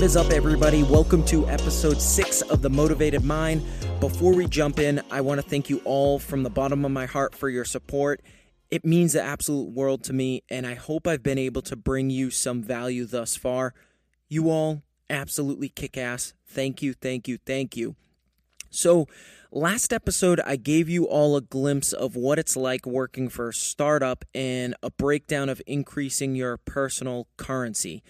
What is up, everybody? Welcome to episode six of The Motivated Mind. Before we jump in, I want to thank you all from the bottom of my heart for your support. It means the absolute world to me, and I hope I've been able to bring you some value thus far. You all absolutely kick ass. Thank you, thank you, thank you. So, last episode, I gave you all a glimpse of what it's like working for a startup and a breakdown of increasing your personal currency.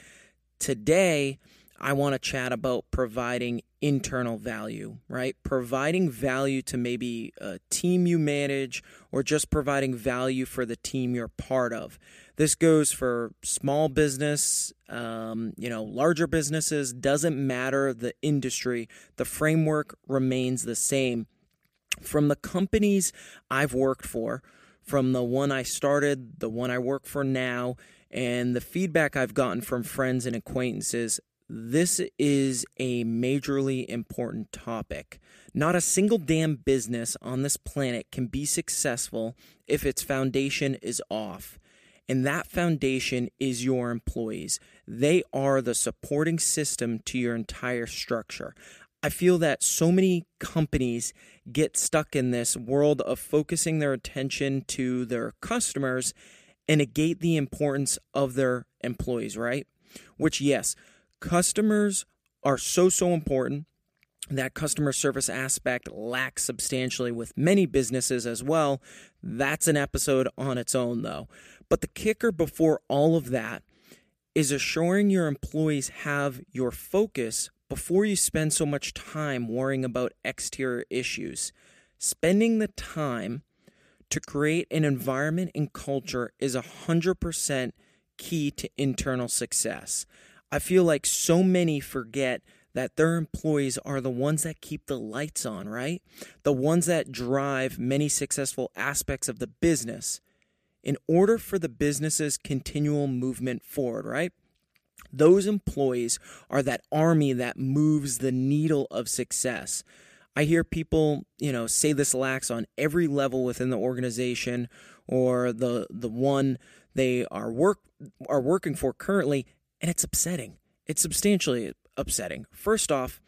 Today, I want to chat about providing internal value, right? Providing value to maybe a team you manage or just providing value for the team you're part of. This goes for small business, um, you know, larger businesses, doesn't matter the industry, the framework remains the same. From the companies I've worked for, from the one I started, the one I work for now, and the feedback I've gotten from friends and acquaintances, this is a majorly important topic. Not a single damn business on this planet can be successful if its foundation is off. And that foundation is your employees. They are the supporting system to your entire structure. I feel that so many companies get stuck in this world of focusing their attention to their customers and negate the importance of their employees, right? Which, yes, Customers are so, so important. That customer service aspect lacks substantially with many businesses as well. That's an episode on its own, though. But the kicker before all of that is assuring your employees have your focus before you spend so much time worrying about exterior issues. Spending the time to create an environment and culture is 100% key to internal success. I feel like so many forget that their employees are the ones that keep the lights on, right? The ones that drive many successful aspects of the business in order for the business's continual movement forward, right? Those employees are that army that moves the needle of success. I hear people, you know, say this lacks on every level within the organization or the the one they are work are working for currently and it's upsetting. It's substantially upsetting. First off,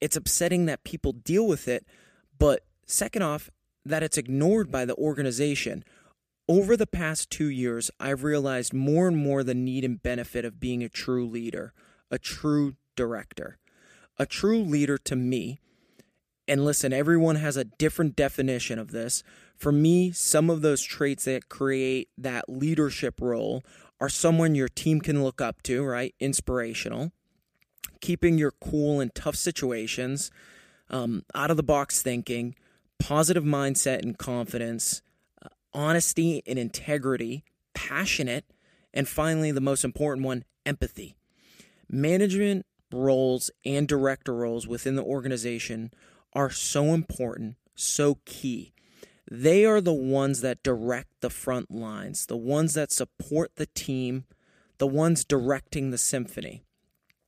it's upsetting that people deal with it, but second off, that it's ignored by the organization. Over the past two years, I've realized more and more the need and benefit of being a true leader, a true director. A true leader to me, and listen, everyone has a different definition of this. For me, some of those traits that create that leadership role are someone your team can look up to, right? Inspirational. Keeping your cool in tough situations, um, out of the box thinking, positive mindset and confidence, uh, honesty and integrity, passionate, and finally, the most important one, empathy. Management roles and director roles within the organization are so important, so key. They are the ones that direct the front lines, the ones that support the team, the ones directing the symphony.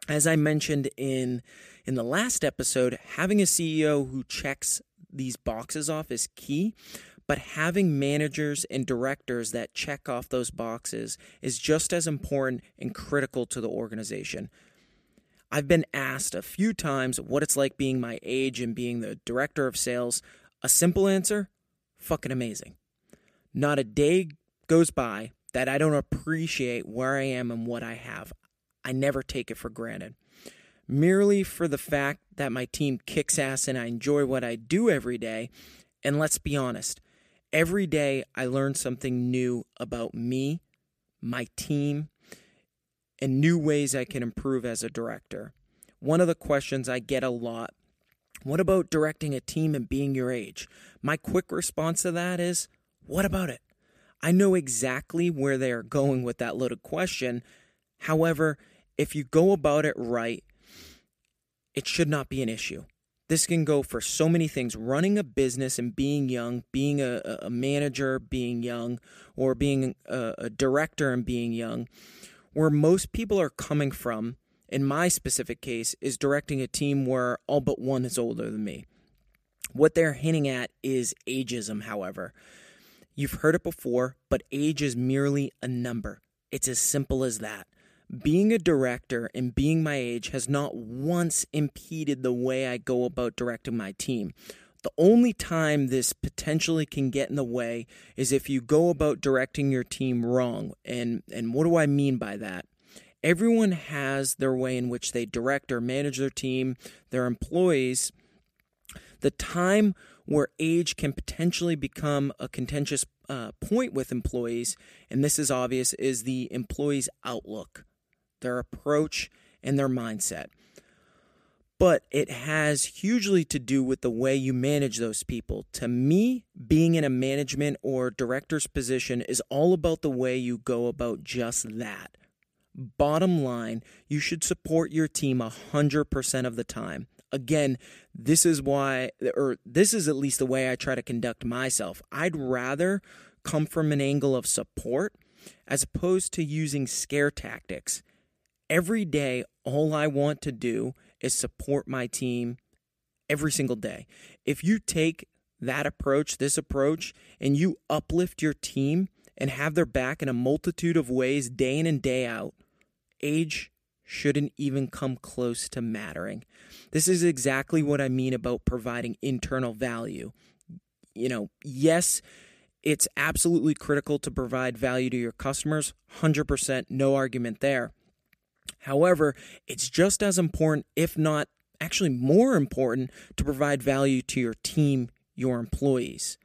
As I mentioned in in the last episode, having a CEO who checks these boxes off is key, but having managers and directors that check off those boxes is just as important and critical to the organization. I've been asked a few times what it's like being my age and being the director of sales. A simple answer fucking amazing. Not a day goes by that I don't appreciate where I am and what I have. I never take it for granted. Merely for the fact that my team kicks ass and I enjoy what I do every day. And let's be honest, every day I learn something new about me, my team, and new ways I can improve as a director. One of the questions I get a lot what about directing a team and being your age? My quick response to that is, what about it? I know exactly where they are going with that loaded question. However, if you go about it right, it should not be an issue. This can go for so many things running a business and being young, being a, a manager, being young, or being a, a director and being young. Where most people are coming from in my specific case, is directing a team where all but one is older than me. What they're hinting at is ageism, however. You've heard it before, but age is merely a number. It's as simple as that. Being a director and being my age has not once impeded the way I go about directing my team. The only time this potentially can get in the way is if you go about directing your team wrong. And and what do I mean by that? Everyone has their way in which they direct or manage their team, their employees. The time where age can potentially become a contentious uh, point with employees, and this is obvious, is the employee's outlook, their approach, and their mindset. But it has hugely to do with the way you manage those people. To me, being in a management or director's position is all about the way you go about just that Bottom line, you should support your team 100% of the time. Again, this is why, or this is at least the way I try to conduct myself. I'd rather come from an angle of support as opposed to using scare tactics. Every day, all I want to do is support my team every single day. If you take that approach, this approach, and you uplift your team and have their back in a multitude of ways day in and day out, age shouldn't even come close to mattering. This is exactly what I mean about providing internal value. You know, yes, it's absolutely critical to provide value to your customers, 100%, no argument there. However, it's just as important, if not actually more important, to provide value to your team, your employees.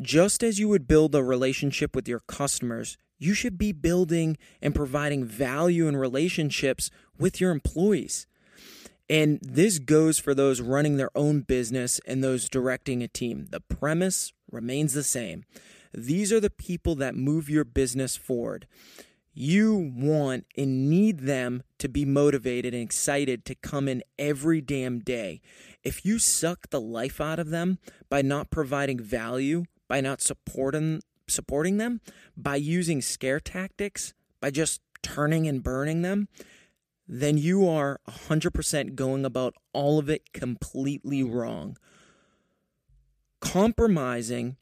Just as you would build a relationship with your customers, you should be building and providing value and relationships with your employees. And this goes for those running their own business and those directing a team. The premise remains the same. These are the people that move your business forward. You want and need them to be motivated and excited to come in every damn day. If you suck the life out of them by not providing value, by not supporting supporting them by using scare tactics, by just turning and burning them, then you are 100% going about all of it completely wrong. Compromising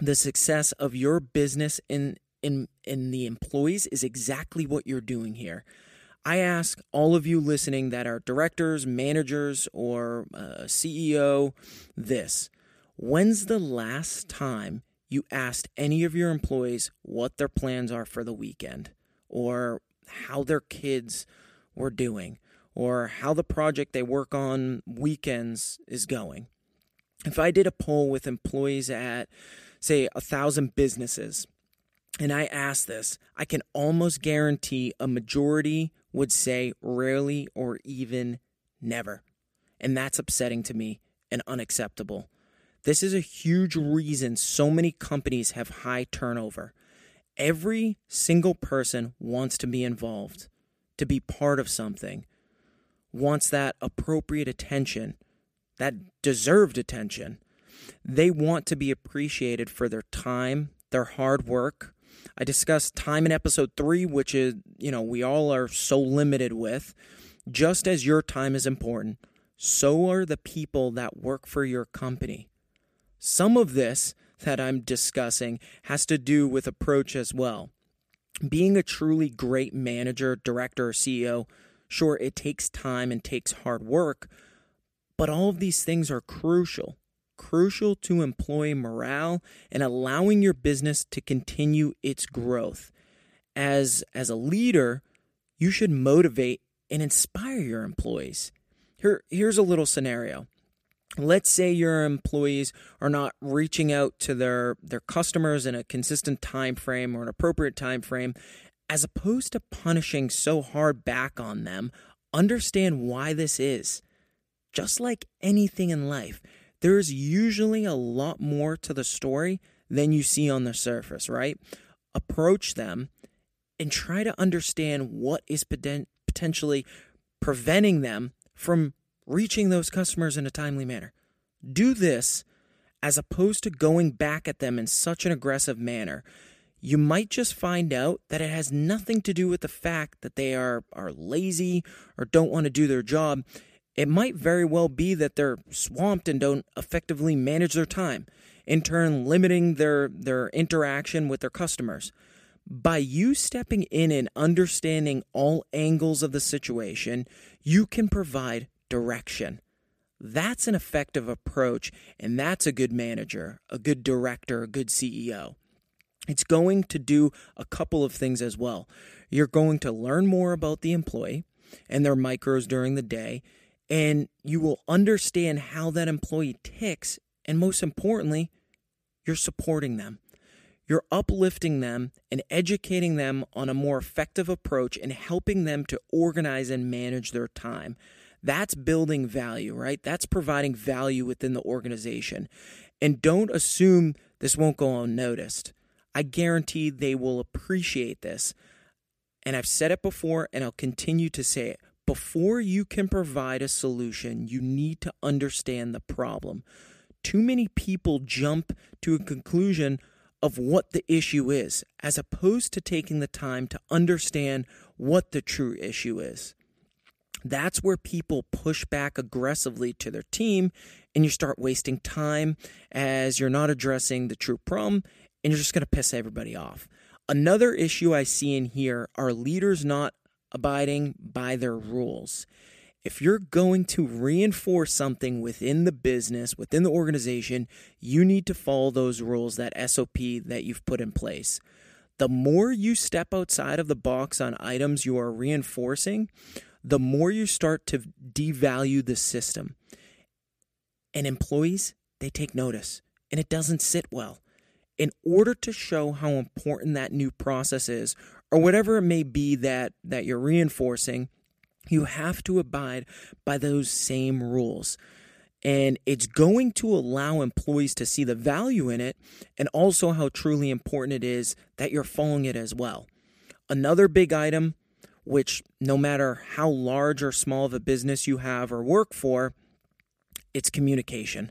the success of your business in in in the employees is exactly what you're doing here. I ask all of you listening that are directors, managers, or uh, CEO this. When's the last time you asked any of your employees what their plans are for the weekend or how their kids were doing or how the project they work on weekends is going. If I did a poll with employees at, say, a thousand businesses, and I asked this, I can almost guarantee a majority would say rarely or even never. And that's upsetting to me and unacceptable. This is a huge reason so many companies have high turnover. Every single person wants to be involved, to be part of something, wants that appropriate attention, that deserved attention. They want to be appreciated for their time, their hard work. I discussed time in episode three, which is, you know, we all are so limited with. Just as your time is important, so are the people that work for your company. Some of this that I'm discussing has to do with approach as well. Being a truly great manager, director, or CEO, sure, it takes time and takes hard work, but all of these things are crucial. Crucial to employee morale and allowing your business to continue its growth. As, as a leader, you should motivate and inspire your employees. Here, here's a little scenario let's say your employees are not reaching out to their their customers in a consistent time frame or an appropriate time frame as opposed to punishing so hard back on them understand why this is. Just like anything in life there's usually a lot more to the story than you see on the surface right? Approach them and try to understand what is potentially preventing them from reaching those customers in a timely manner. Do this as opposed to going back at them in such an aggressive manner. You might just find out that it has nothing to do with the fact that they are, are lazy or don't want to do their job. It might very well be that they're swamped and don't effectively manage their time, in turn, limiting their, their interaction with their customers. By you stepping in and understanding all angles of the situation, you can provide direction. That's an effective approach, and that's a good manager, a good director, a good CEO. It's going to do a couple of things as well. You're going to learn more about the employee and their micros during the day, and you will understand how that employee ticks. And most importantly, you're supporting them. You're uplifting them and educating them on a more effective approach and helping them to organize and manage their time. That's building value, right? That's providing value within the organization. And don't assume this won't go unnoticed. I guarantee they will appreciate this. And I've said it before and I'll continue to say it. Before you can provide a solution, you need to understand the problem. Too many people jump to a conclusion of what the issue is, as opposed to taking the time to understand what the true issue is. That's where people push back aggressively to their team and you start wasting time as you're not addressing the true problem and you're just going to piss everybody off. Another issue I see in here are leaders not abiding by their rules. If you're going to reinforce something within the business, within the organization, you need to follow those rules, that SOP that you've put in place. The more you step outside of the box on items you are reinforcing, the more you start to devalue the system. And employees, they take notice, and it doesn't sit well. In order to show how important that new process is, or whatever it may be that, that you're reinforcing, you have to abide by those same rules. And it's going to allow employees to see the value in it and also how truly important it is that you're following it as well. Another big item which no matter how large or small of a business you have or work for, it's communication.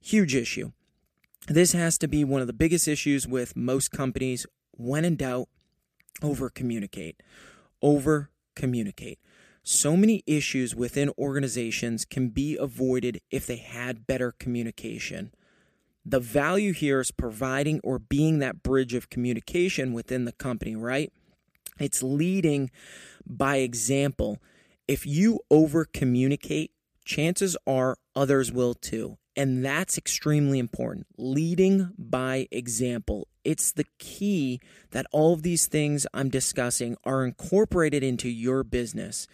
Huge issue. This has to be one of the biggest issues with most companies. When in doubt, over communicate. Over communicate. So many issues within organizations can be avoided if they had better communication. The value here is providing or being that bridge of communication within the company, right? It's leading by example. If you over communicate, chances are others will too. And that's extremely important. Leading by example. It's the key that all of these things I'm discussing are incorporated into your business.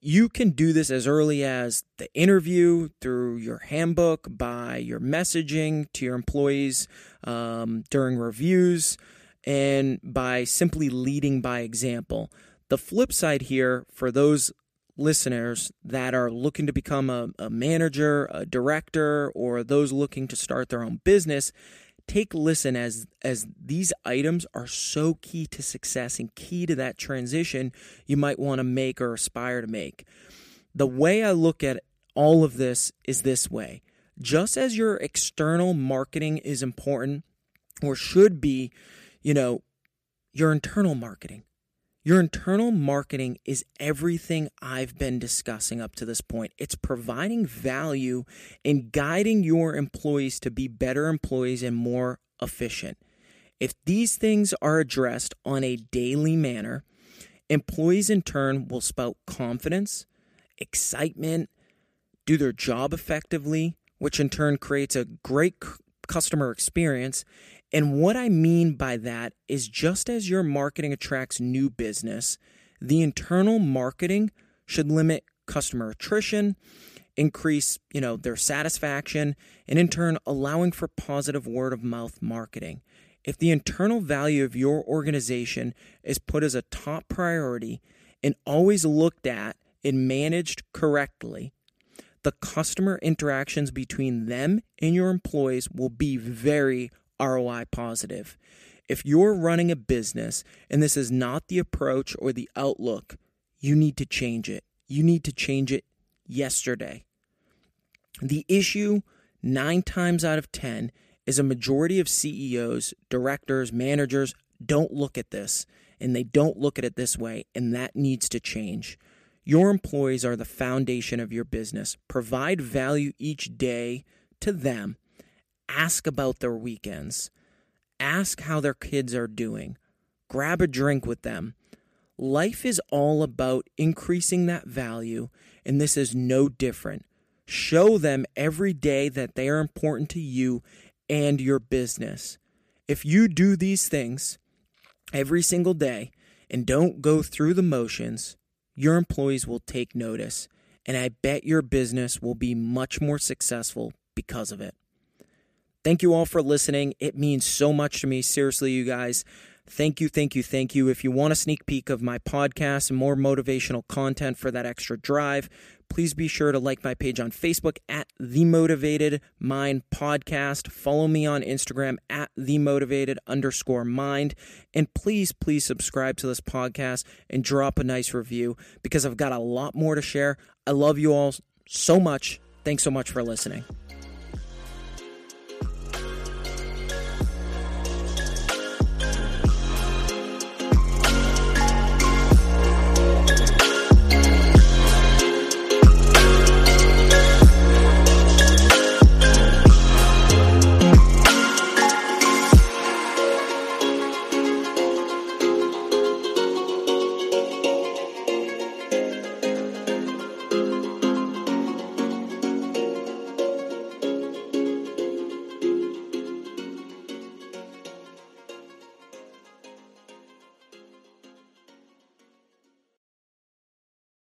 You can do this as early as the interview, through your handbook, by your messaging to your employees um, during reviews and by simply leading by example. The flip side here for those listeners that are looking to become a, a, manager, a director, or those looking to start their own business, take listen as as these items are so key to success and key to that transition you might want to make or aspire to make. The way I look at all of this is this way. Just as your external marketing is important or should be, you know, your internal marketing. Your internal marketing is everything I've been discussing up to this point. It's providing value and guiding your employees to be better employees and more efficient. If these things are addressed on a daily manner, employees in turn will spout confidence, excitement, do their job effectively, which in turn creates a great customer experience and what I mean by that is just as your marketing attracts new business, the internal marketing should limit customer attrition, increase, you know, their satisfaction, and in turn allowing for positive word of mouth marketing. If the internal value of your organization is put as a top priority and always looked at and managed correctly, the customer interactions between them and your employees will be very ROI positive. If you're running a business and this is not the approach or the outlook, you need to change it. You need to change it yesterday. The issue, nine times out of 10, is a majority of CEOs, directors, managers don't look at this and they don't look at it this way, and that needs to change. Your employees are the foundation of your business. Provide value each day to them ask about their weekends, ask how their kids are doing, grab a drink with them. Life is all about increasing that value, and this is no different. Show them every day that they are important to you and your business. If you do these things every single day and don't go through the motions, your employees will take notice, and I bet your business will be much more successful because of it. Thank you all for listening. It means so much to me. Seriously, you guys. Thank you, thank you, thank you. If you want a sneak peek of my podcast and more motivational content for that extra drive, please be sure to like my page on Facebook at The Motivated Mind Podcast. Follow me on Instagram at The Motivated underscore Mind. And please, please subscribe to this podcast and drop a nice review because I've got a lot more to share. I love you all so much. Thanks so much for listening.